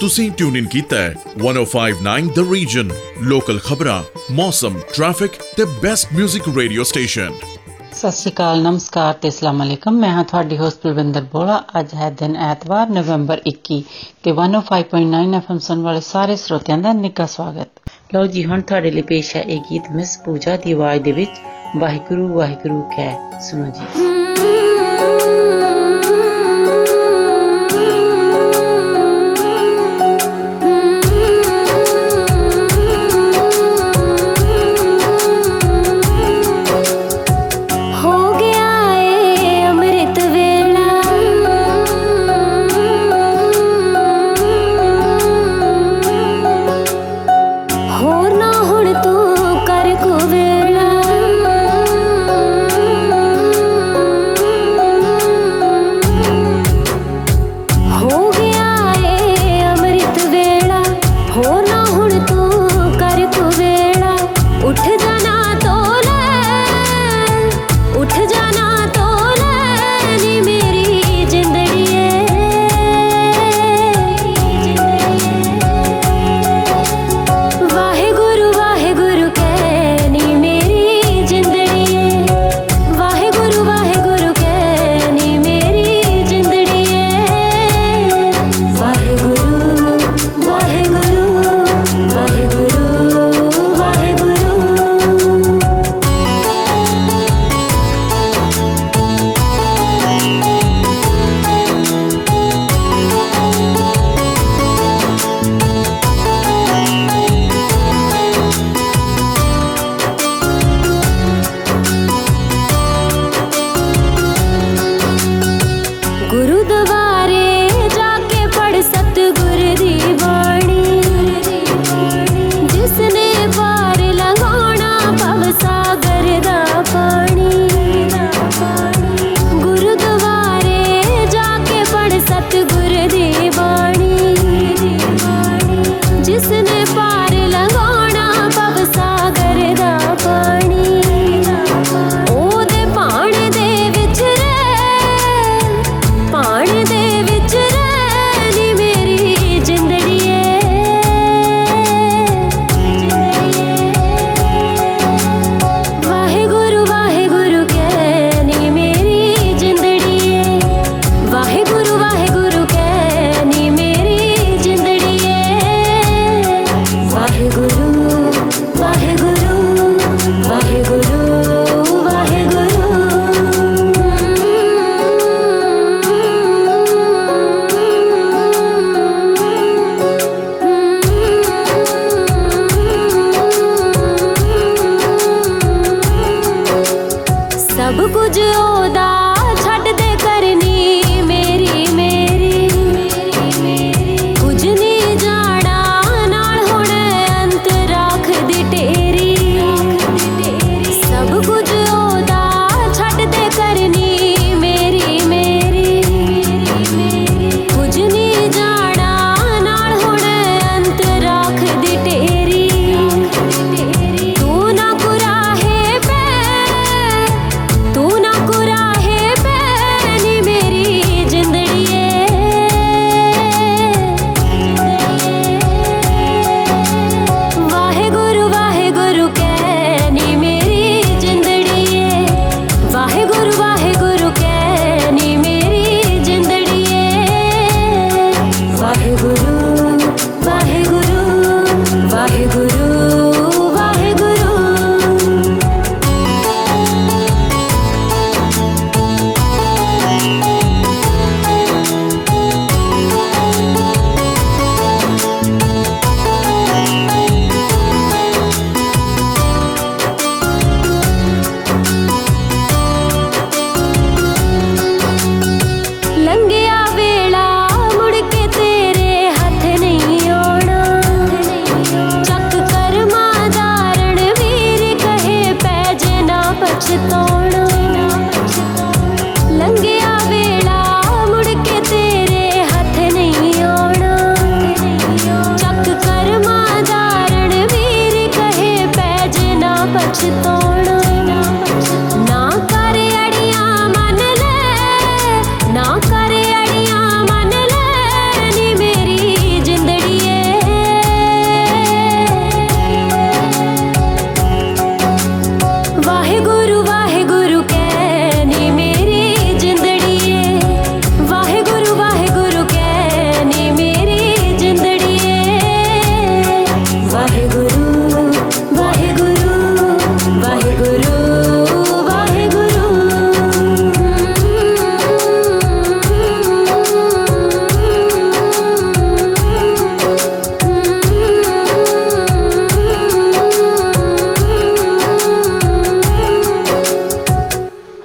ਤੁਸੀਂ ਟਿਊਨ ਇਨ ਕੀਤਾ ਹੈ 1059 ਦ ਰੀਜਨ ਲੋਕਲ ਖਬਰਾਂ ਮੌਸਮ ਟ੍ਰੈਫਿਕ ਤੇ ਬੈਸਟ 뮤직 ਰੇਡੀਓ ਸਟੇਸ਼ਨ ਸਤਿ ਸ਼੍ਰੀ ਅਕਾਲ, ਨਮਸਕਾਰ ਤੇ ਅਸਲਾਮ ਅਲੈਕਮ। ਮੈਂ ਹਾਂ ਤੁਹਾਡੀ ਹੋਸਟ ਬਲਵਿੰਦਰ ਬੋਲਾ। ਅੱਜ ਹੈ ਦਿਨ ਐਤਵਾਰ, ਨਵੰਬਰ 21 ਤੇ 105.9 ਐਫਐਮ ਸੁਣ ਵਾਲੇ ਸਾਰੇ ਸਰੋਤਿਆਂ ਦਾ ਨਿੱਘਾ ਸਵਾਗਤ। ਲਓ ਜੀ, ਹੁਣ ਤੁਹਾਡੇ ਲਈ ਪੇਸ਼ ਹੈ ਇਹ ਗੀਤ, ਮਿਸ ਪੂਜਾ ਦੀ ਆਵਾਜ਼ ਦੇ ਵਿੱਚ। ਵਾਹਿਗੁਰੂ ਵਾਹਿਗੁਰੂ ਕਹਿ ਸੁਣੋ ਜੀ।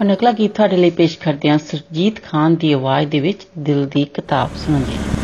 ਹੁਣ ਅਗਲਾ ਗੀਤ ਤੁਹਾਡੇ ਲਈ ਪੇਸ਼ ਕਰਦੇ ਹਾਂ। ਸਰਜੀਤ ਖਾਨ ਦੀ ਆਵਾਜ਼ ਦੇ ਵਿੱਚ ਦਿਲ ਦੀ ਕਿਤਾਬ ਸੁਣਦੇ ਹਾਂ।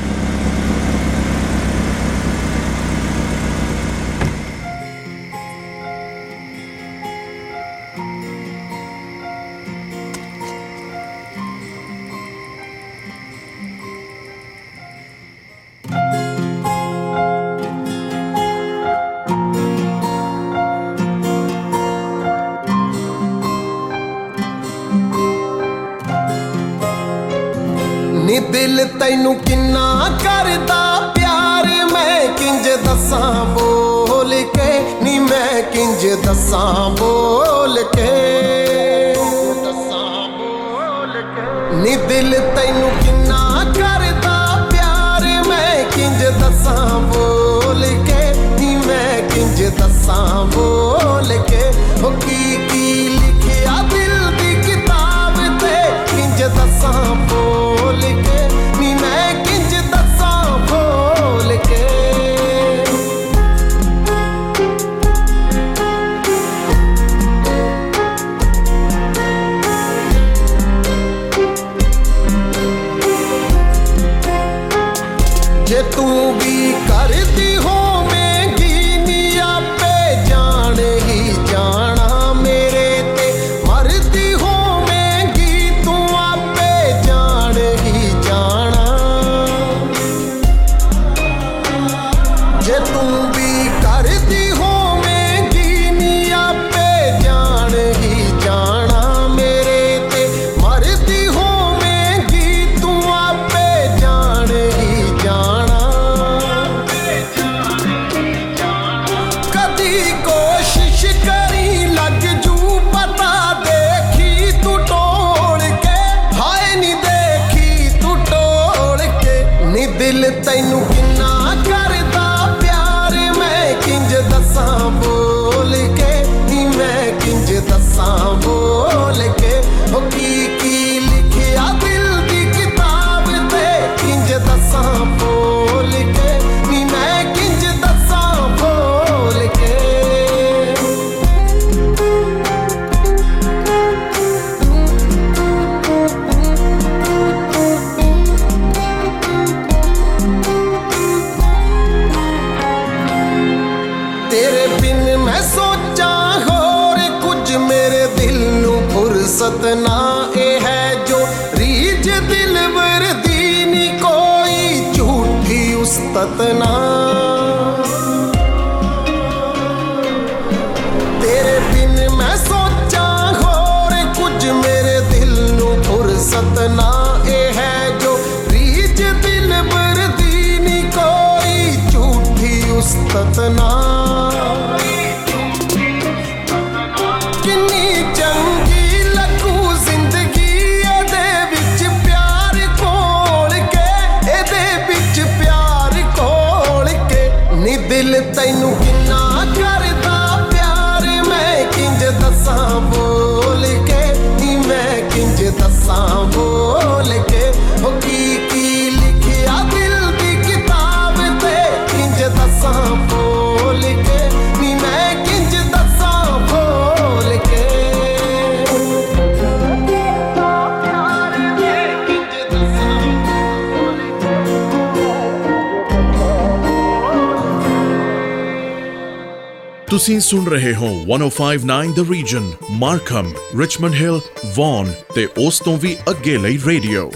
ਤੁਸੀਂ ਸੁਣ ਰਹੇ ਹੋ 1059 the region Markham Richmond Hill Vaughan ਤੇ ਉਸ ਤੋਂ ਵੀ ਅੱਗੇ ਲਈ ਰੇਡੀਓ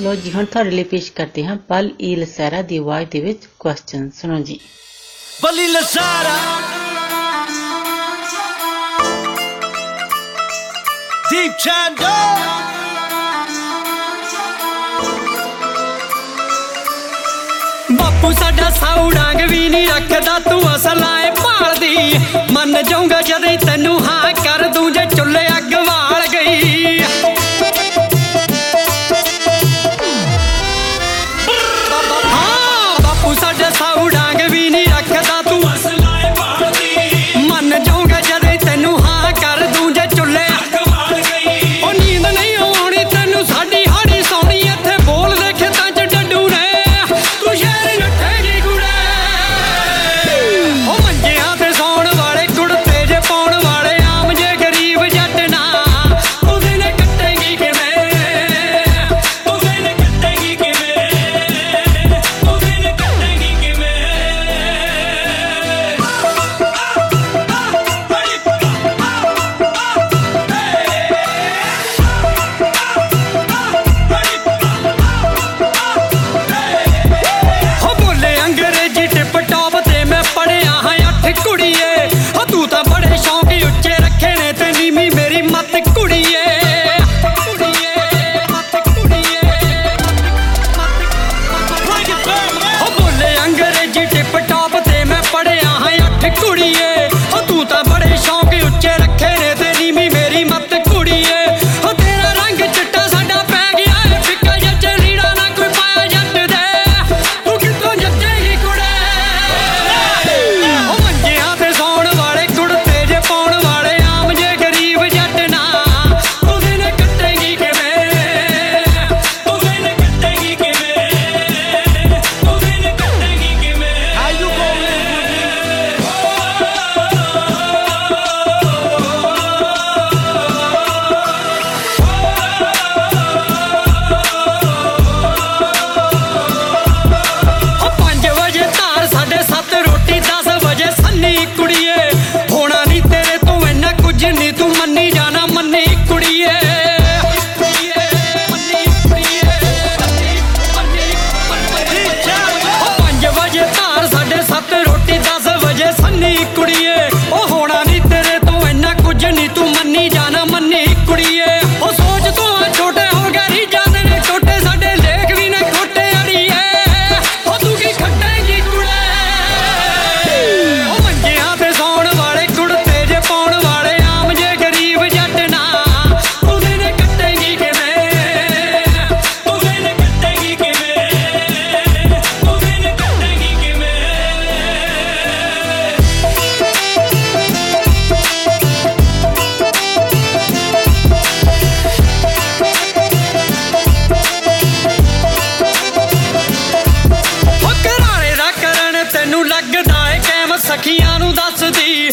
ਲੋ ਜੀ ਹਣ ਤੁਹਾਡੇ ਲਈ ਪੇਸ਼ ਕਰਦੇ ਹਾਂ ਪਲ ਈ ਲਸਾਰਾ ਦੀ ਆਵਾਜ਼ ਦੇ ਵਿੱਚ ਕੁਐਸਚਨ ਸੁਣੋ ਜੀ ਬਲੀ ਲਸਾਰਾ ਦੀਪ ਚੰਦੋ ਬਾਪੂ ਸਾਡਾ ਸਾਉ ਡਾਂਗ ਵੀ ਨਹੀਂ ਰੱਖਦਾ ਤੂੰ ਅਸਲਾ मन जाऊँगा जद तेन हाँ ਦੱਸਦੀ।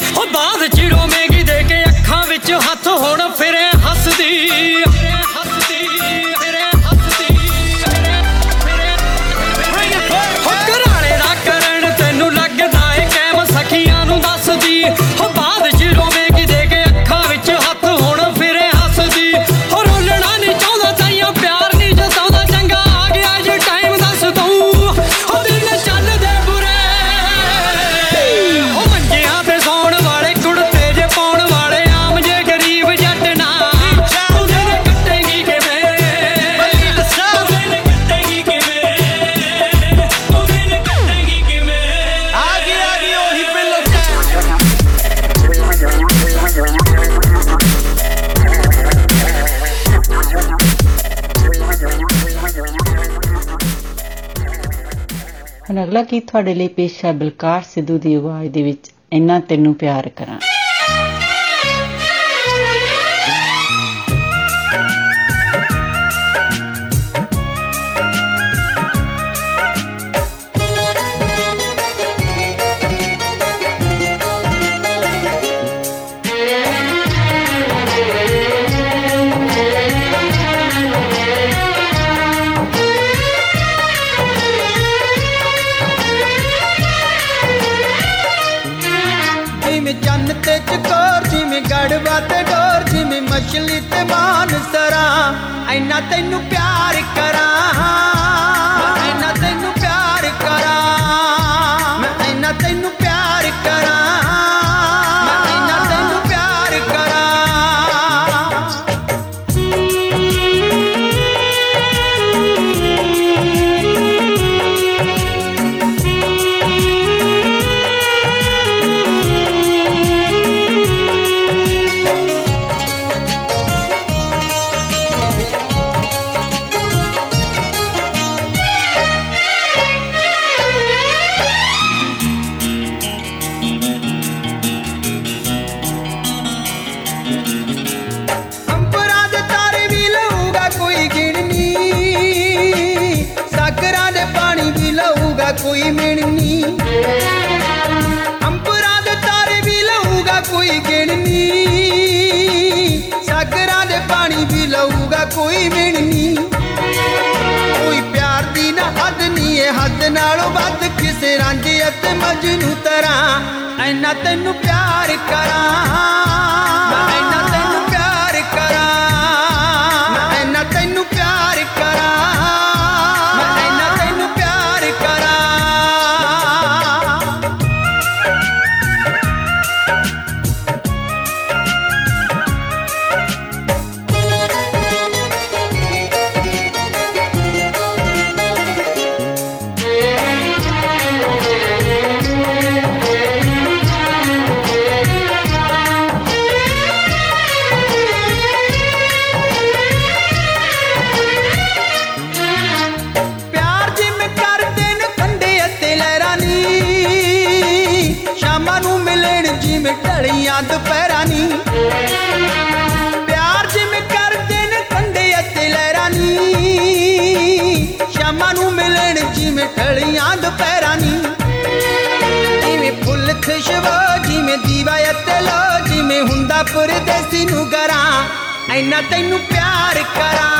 ਹਾਲਾਂਕਿ ਤੁਹਾਡੇ ਲਈ ਪੇਸ਼ ਹੈ ਬਲਕਾਰ ਸਿੱਧੂ ਦੀ ਆਵਾਜ਼ ਦੇ ਵਿੱਚ। ਇੰਨਾ ਤੈਨੂੰ ਪਿਆਰ ਕਰਾਂ ਚਕਲੀ ਤੇ ਬਾਨ ਸਰਾ ਐਨਾ ਤੈਨੂੰ ਪਿਆਰ ਕਰਾਂ। ਖੁਸ਼ਬੋ ਜਿਵੇਂ ਦੀਵਾ ਅਤੇ ਲੋ ਜਿਵੇਂ ਹੁੰਦਾ ਪਰਦੇਸੀ ਨੂੰ ਗਰਾਂ। ਐਨਾ ਤੈਨੂੰ ਪਿਆਰ ਕਰਾਂ।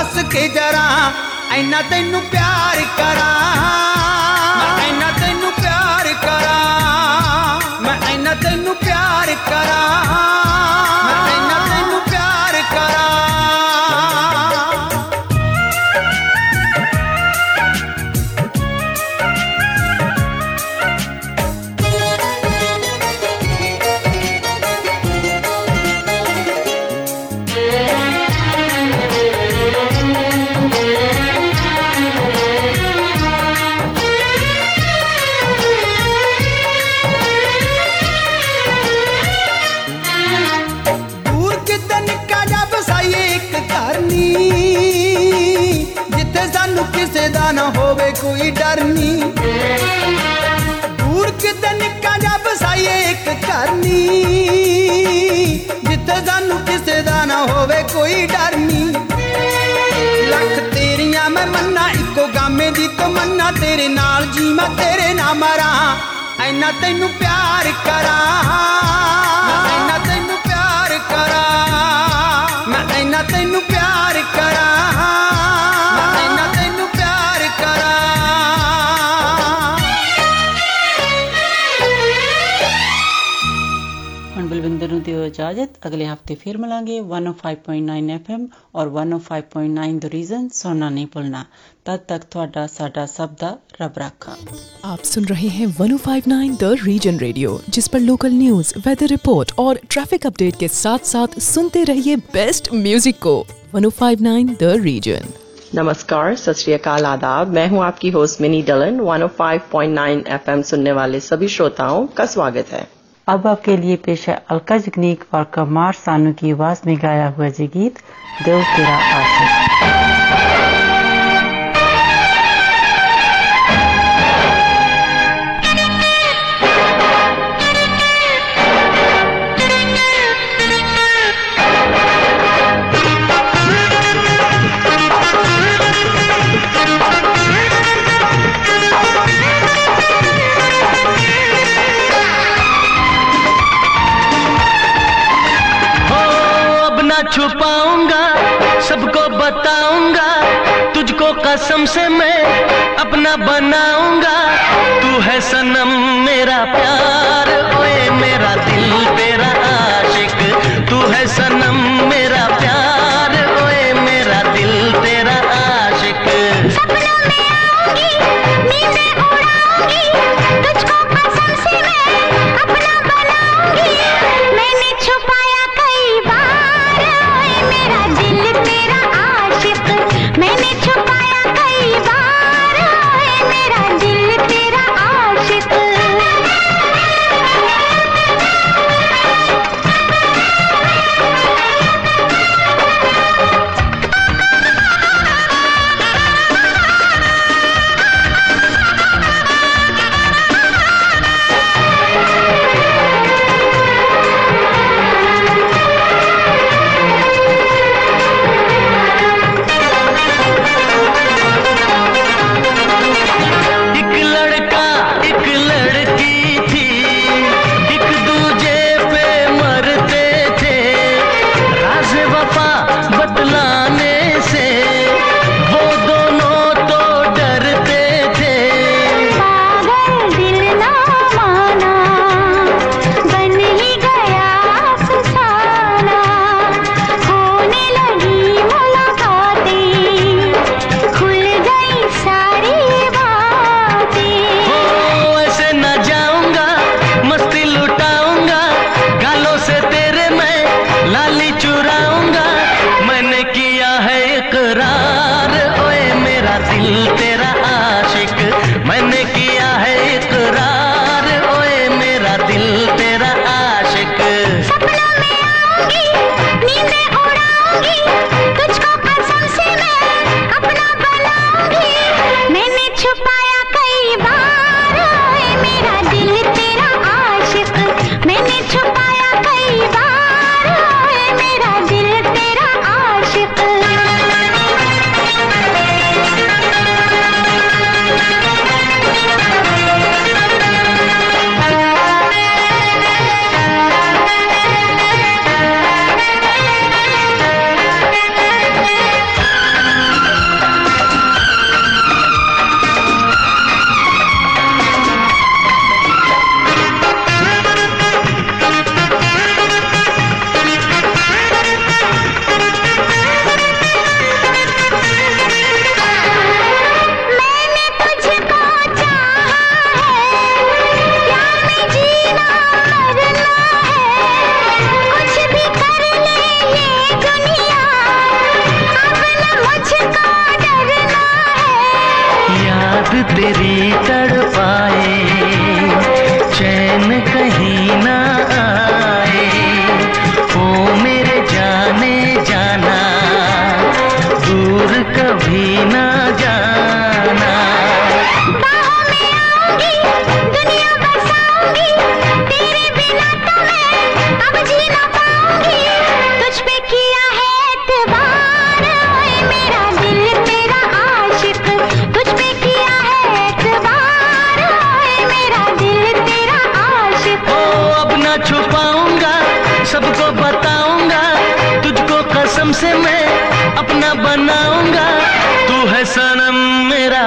ਹੱਸ ਕੇ ਜਰਾ ਐਨਾ ਤੈਨੂੰ ਪਿਆਰ ਕਰਾਂ। ਐਨਾ ਤੈਨੂੰ ਪਿਆਰ ਦਾ ਨਾ ਹੋਵੇ ਕੋਈ ਡਰ ਨੀ। ਦੂਰ ਕਿਤੇ ਨਿੱਕਾ ਜਿਹਾ ਵਸਾਈਏ ਇੱਕ ਘਰ ਨੀ। ਜਿੱਥੇ ਸਾਨੂੰ ਕਿਸੇ ਦਾ ਨਾ ਹੋਵੇ ਕੋਈ ਡਰ ਨੀ। ਲੱਖ ਤੇਰੀਆਂ ਮੈਂ ਮੰਨਾ, ਇੱਕੋ ਗਾਮੇ ਦੀ ਤਮੰਨਾ। ਤੇਰੇ ਨਾਲ ਜੀ ਮੈਂ ਤੇਰੇ ਨਾਲ ਮਰਾਂ ਐਨਾ ਤੈਨੂੰ ਪਿਆਰ ਕਰਾਂ। ਮੈਂ ਐਨਾ ਤੈਨੂੰ ਪਿਆਰ ਕਰਾਂ। ਮੈਂ ਐਨਾ ਤੈਨੂੰ ਪਿਆਰ ਕਰਾਂ। ਹੁਣ ਬਲਵਿੰਦਰ ਨੂੰ ਦਿਓ ਇਜਾਜ਼ਤ ਅਗਲੇ ਹਫਤੇ ਫਿਰ ਮਿਲਾਂਗੇ 105.9 FM ਔਰ 105.9 ਦ ਰੀਜ਼ਨ ਸੁਣਨਾ ਨਹੀਂ ਭੁੱਲਣਾ ਤਦ ਤੱਕ ਤੁਹਾਡਾ ਸਾਡਾ ਸਭ ਦਾ ਰੱਬ ਰਾਖਾ आप सुन रहे हैं 1059 द रीजन रेडियो जिस पर लोकल न्यूज वेदर रिपोर्ट और ट्रैफिक अपडेट के साथ साथ सुनते रहिए बेस्ट म्यूजिक को 1059 द रीजन नमस्कार सत श्री अकाल आदाब मैं हूं आपकी होस्ट मिनी डलन 105.9 एफएम सुनने वाले सभी श्रोताओं का स्वागत है अब आपके लिए पेश है अलका जगनीक और कमार सानू की आवाज़ में गाया हुआ जी गीत देव तेरा आशिक कसम से मैं अपना बनाऊँगा। तू है सनम मेरा प्यार, ओए मेरा दिल तेरा आशिक। तू है सनम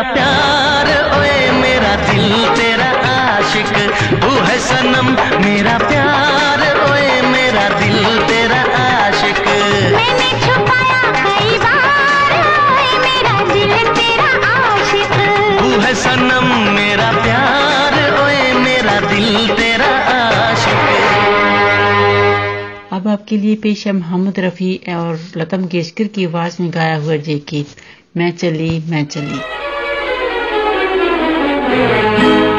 प्यार ओए मेरा दिल तेरा आशिक तू है सनम मेरा प्यार ओए मेरा दिल तेरा आशिक। मैंने छुपाया कई बार ओए मेरा दिल तेरा आशिक। तू है सनम मेरा प्यार ओए मेरा दिल तेरा आशिक। अब आपके लिए पेश है मोहम्मद रफ़ी और लता मंगेशकर की आवाज़ में गाया हुआ ये गीत मैं चली मैं चली। Thank you.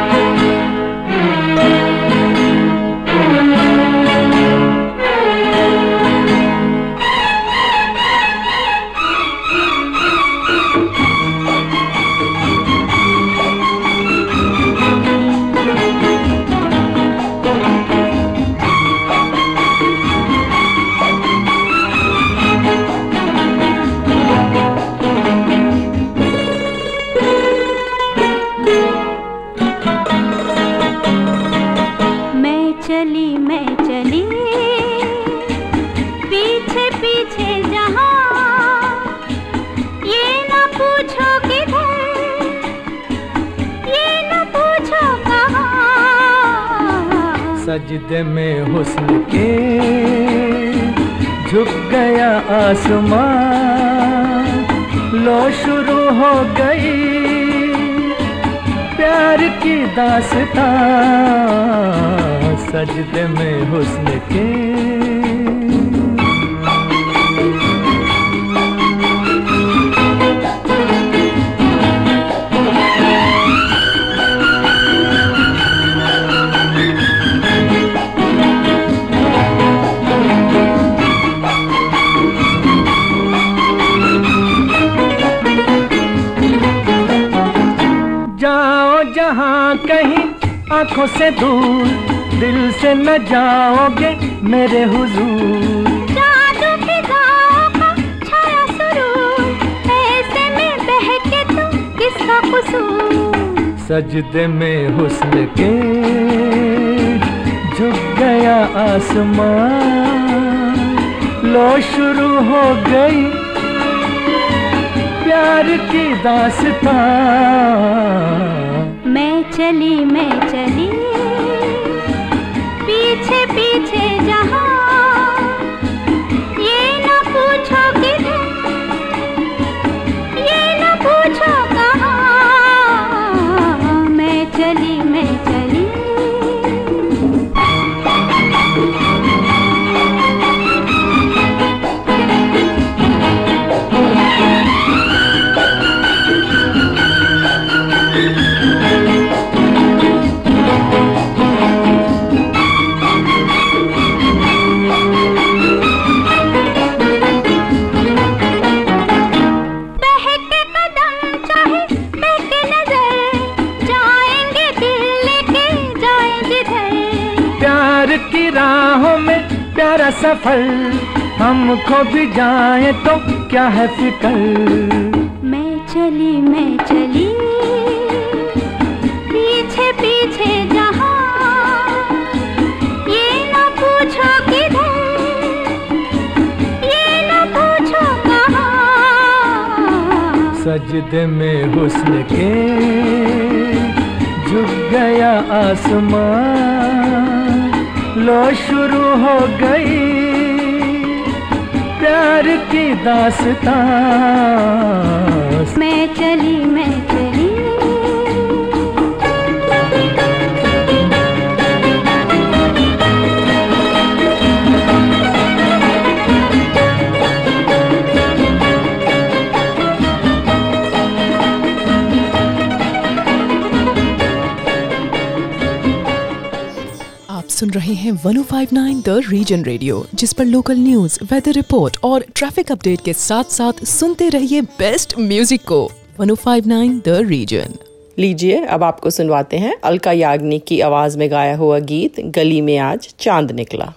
सजदे में हुस्न के झुक गया आसमान लो शुरू हो गई प्यार की दासता। सजदे में हुस्न के आँखों से दूर दिल से न जाओगे मेरे हुजूर। जादू फिजाओं का छाया सुरूर ऐसे में बहके किसका सजदे में हुस्न के झुक गया आसमान। लो शुरू हो गई प्यार की दास्तां। मैं चली मैं चली। पीछे जहाँ सफ़र हमको भी जाए तो क्या है फिकर? मैं चली मैं चली पीछे पीछे जहाँ। ये न पूछो किधर ये न पूछो कहाँ। सजदे में हुस्न के झुक गया आसमान लो शुरू हो गई प्यार की दास्तां। मैं चली मैं चली सुन रहे हैं 1059 द रीजन रेडियो जिस पर लोकल न्यूज़ वेदर रिपोर्ट और ट्रैफ़िक अपडेट के साथ साथ सुनते रहिए बेस्ट म्यूज़िक को। 1059 द रीजन लीजिए, अब आपको सुनवाते हैं अलका याग्निक की आवाज़ में गाया हुआ गीत, गली में आज चाँद निकला।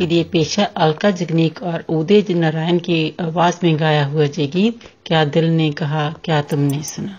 आपके लिए पेशा अलका जगनीक और उदय नारायण की आवाज़ में गाया हुआ जय गीत, क्या दिल ने कहा, क्या तुमने सुना?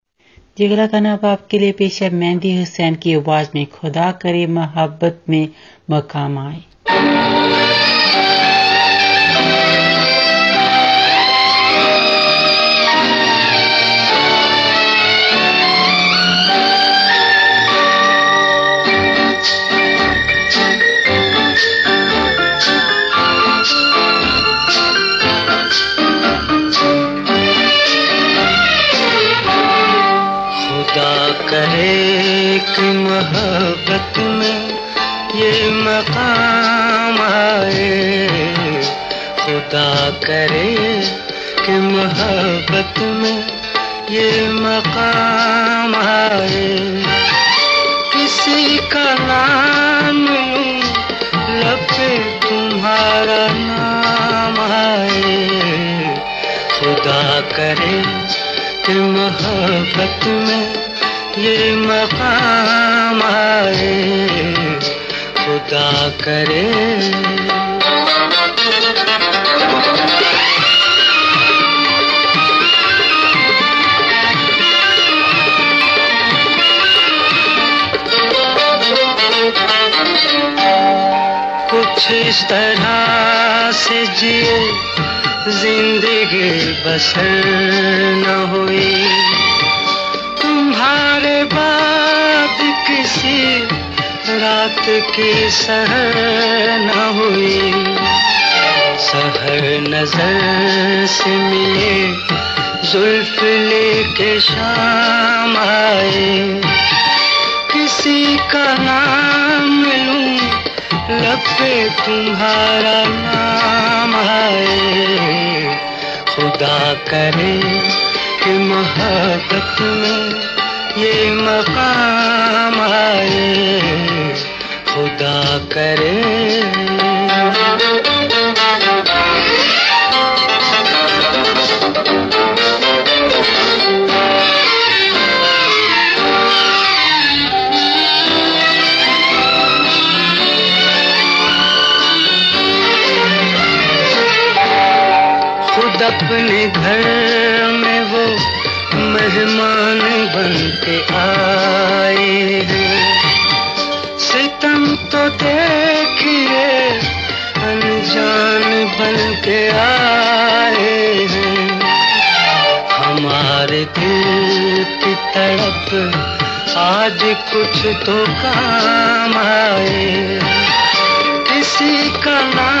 जिगरा का नाम आपके लिए पेश है, मेहंदी हुसैन की आवाज़ में, खुदा करे मोहब्बत में मकाम आए। करे कि मोहब्बत में ये मकाम आए। खुदा करे कि मोहब्बत में ये मकाम आए। किसी का नाम लूँ लब पे तुम्हारा नाम आए। खुदा करे कि मोहब्बत में ये मकाम आए खुदा करे। कुछ इस तरह से जिए ज़िंदगी बसर न हुई। बाद किसी रात की सहर न हुई। सहर नज़र से मिले जुल्फ लेके शाम आए किसी का नाम लूँ लब पे तुम्हारा नाम आए। खुदा करे कि मोहब्बत में ये मकाम आए खुदा करे। खुद अपने घर में वो मेहमान बन के आए सितम तो देखिए अनजान बन के आए हमारे दिल की तड़प आज कुछ तो काम आए किसी का नाम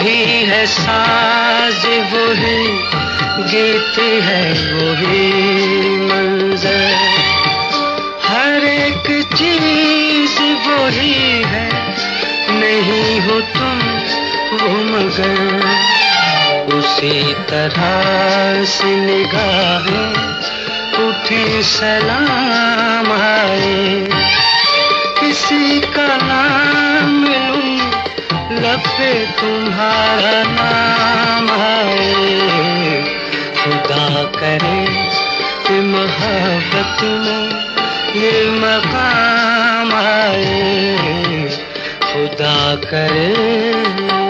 वही है साज, वही गीत है, वही मंजर। हर एक चीज़ वही है, नहीं हो तुम वो मगर। उसी तरह से निगाहें उठी, सलाम आए किसी का नाम लब पे तुम्हारा नाम आए खुदा करे कि मोहब्बत में ये मकाम आए। खुदा करे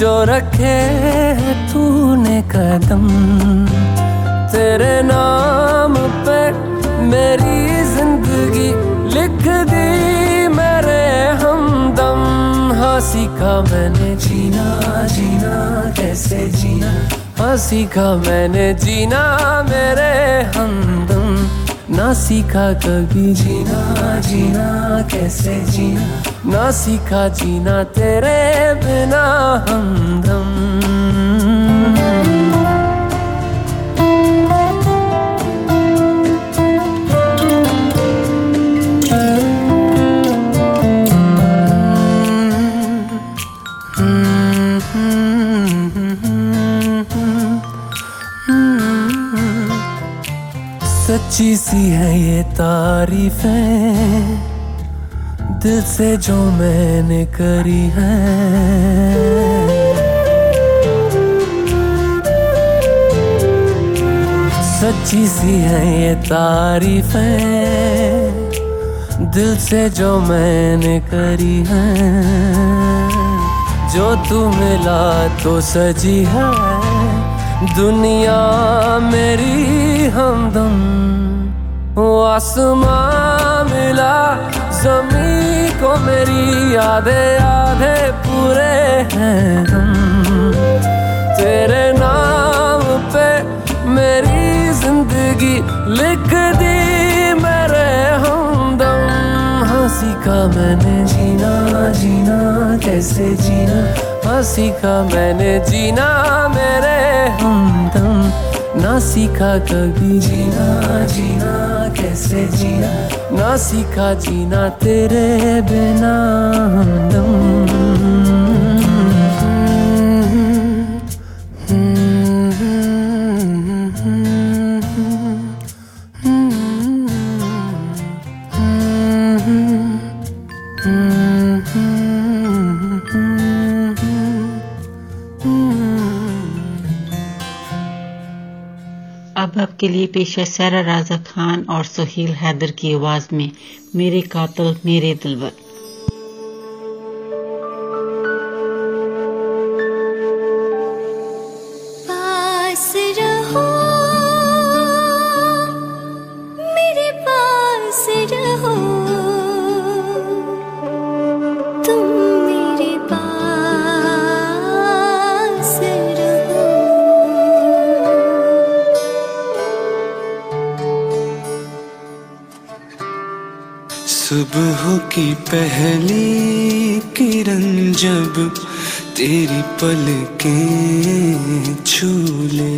जो रखे तूने कदम, तेरे नाम पे मेरी ज़िंदगी लिख दी मेरे हमदम। हाँ सीखा मैंने जीना जीना, कैसे जीना? हाँ सीखा मैंने जीना मेरे हमदम। ना सीखा कभी, जीना जीना, कैसे जीना? ना सीखा जीना तेरे बिना हमदम। सच्ची सी है ये तारीफें। दिल से जो मैंने करी है। सच्ची सी है ये तारीफें, दिल से जो मैंने करी है। जो तू मिला तो सजी है, दुनिया मेरी हमदम आसमां मिला जमी को मेरी आधे आधे पूरे हैं हम तेरे नाम पे मेरी ज़िंदगी लिख दी, मेरे हमदम। हाँ का मैंने जीना जीना कैसे जीना? हाँ सीखा मैंने जीना, मेरे हमदम। ना सीखा कभी जीना जीना कैसे जीना? ना सीखा जीना तेरे बिना अब आपके लिए पेश है सारा राजा खान और सुहेल हैदर की आवाज़ में, मेरे कातल, मेरे दिलबर सुबह की पहली किरण जब तेरी पलकें छू ले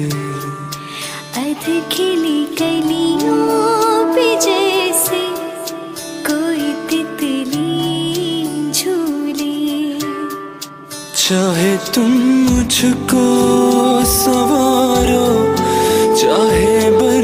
अध खिली कलियों पे जैसे कोई तितली झूले। चाहे तुम मुझको सवारो चाहे बर्बाद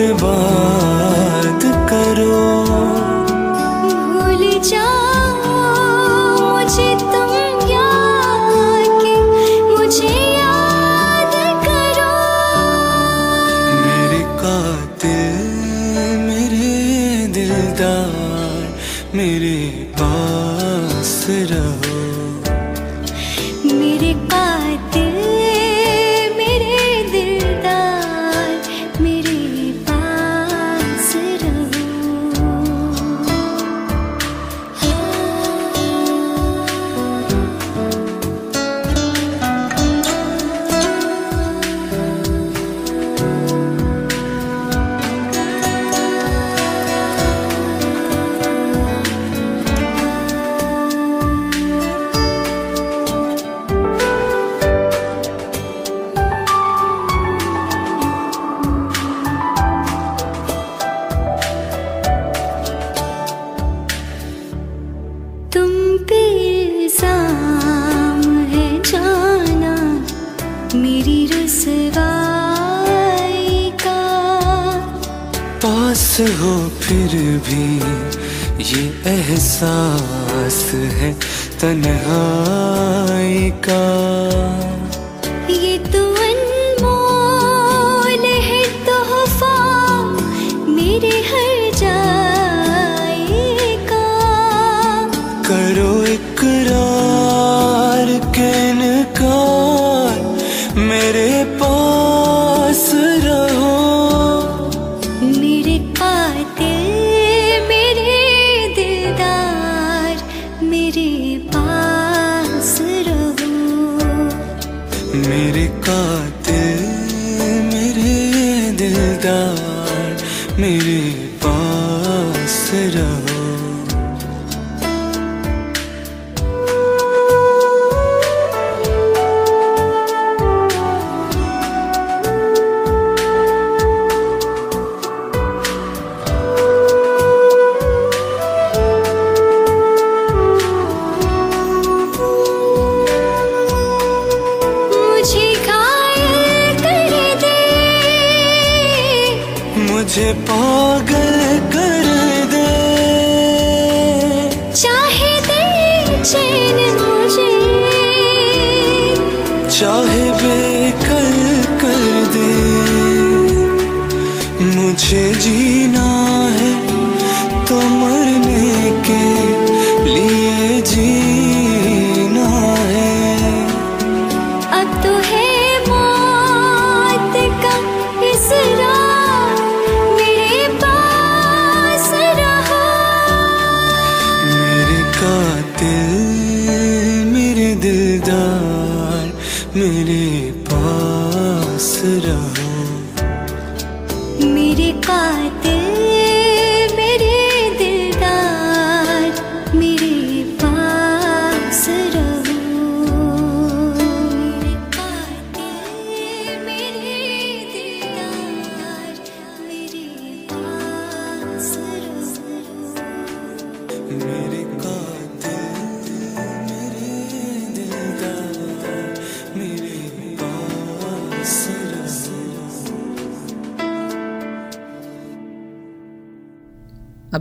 एहसास है तन्हाई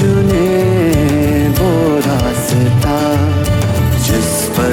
चुने वो रास्ता जिस पर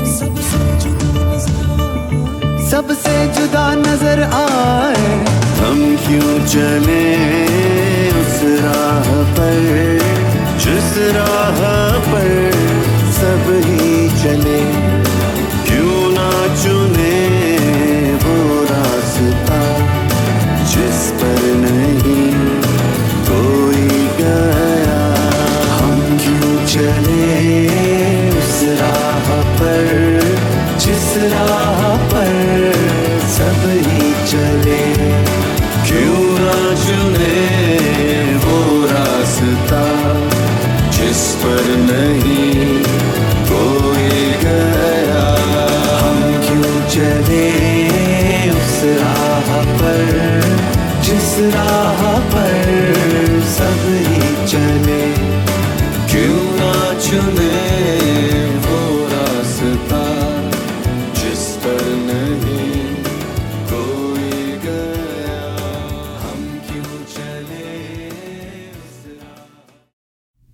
सबसे जुदा नज़र आए? हम क्यों चले उस राह पर? जिस राह पर सब ही चले, क्यों ना चुने वो रास्ता? जिस पर नहीं कोई गया। हम क्यों चले उस राह पर? जिस राह चुने वो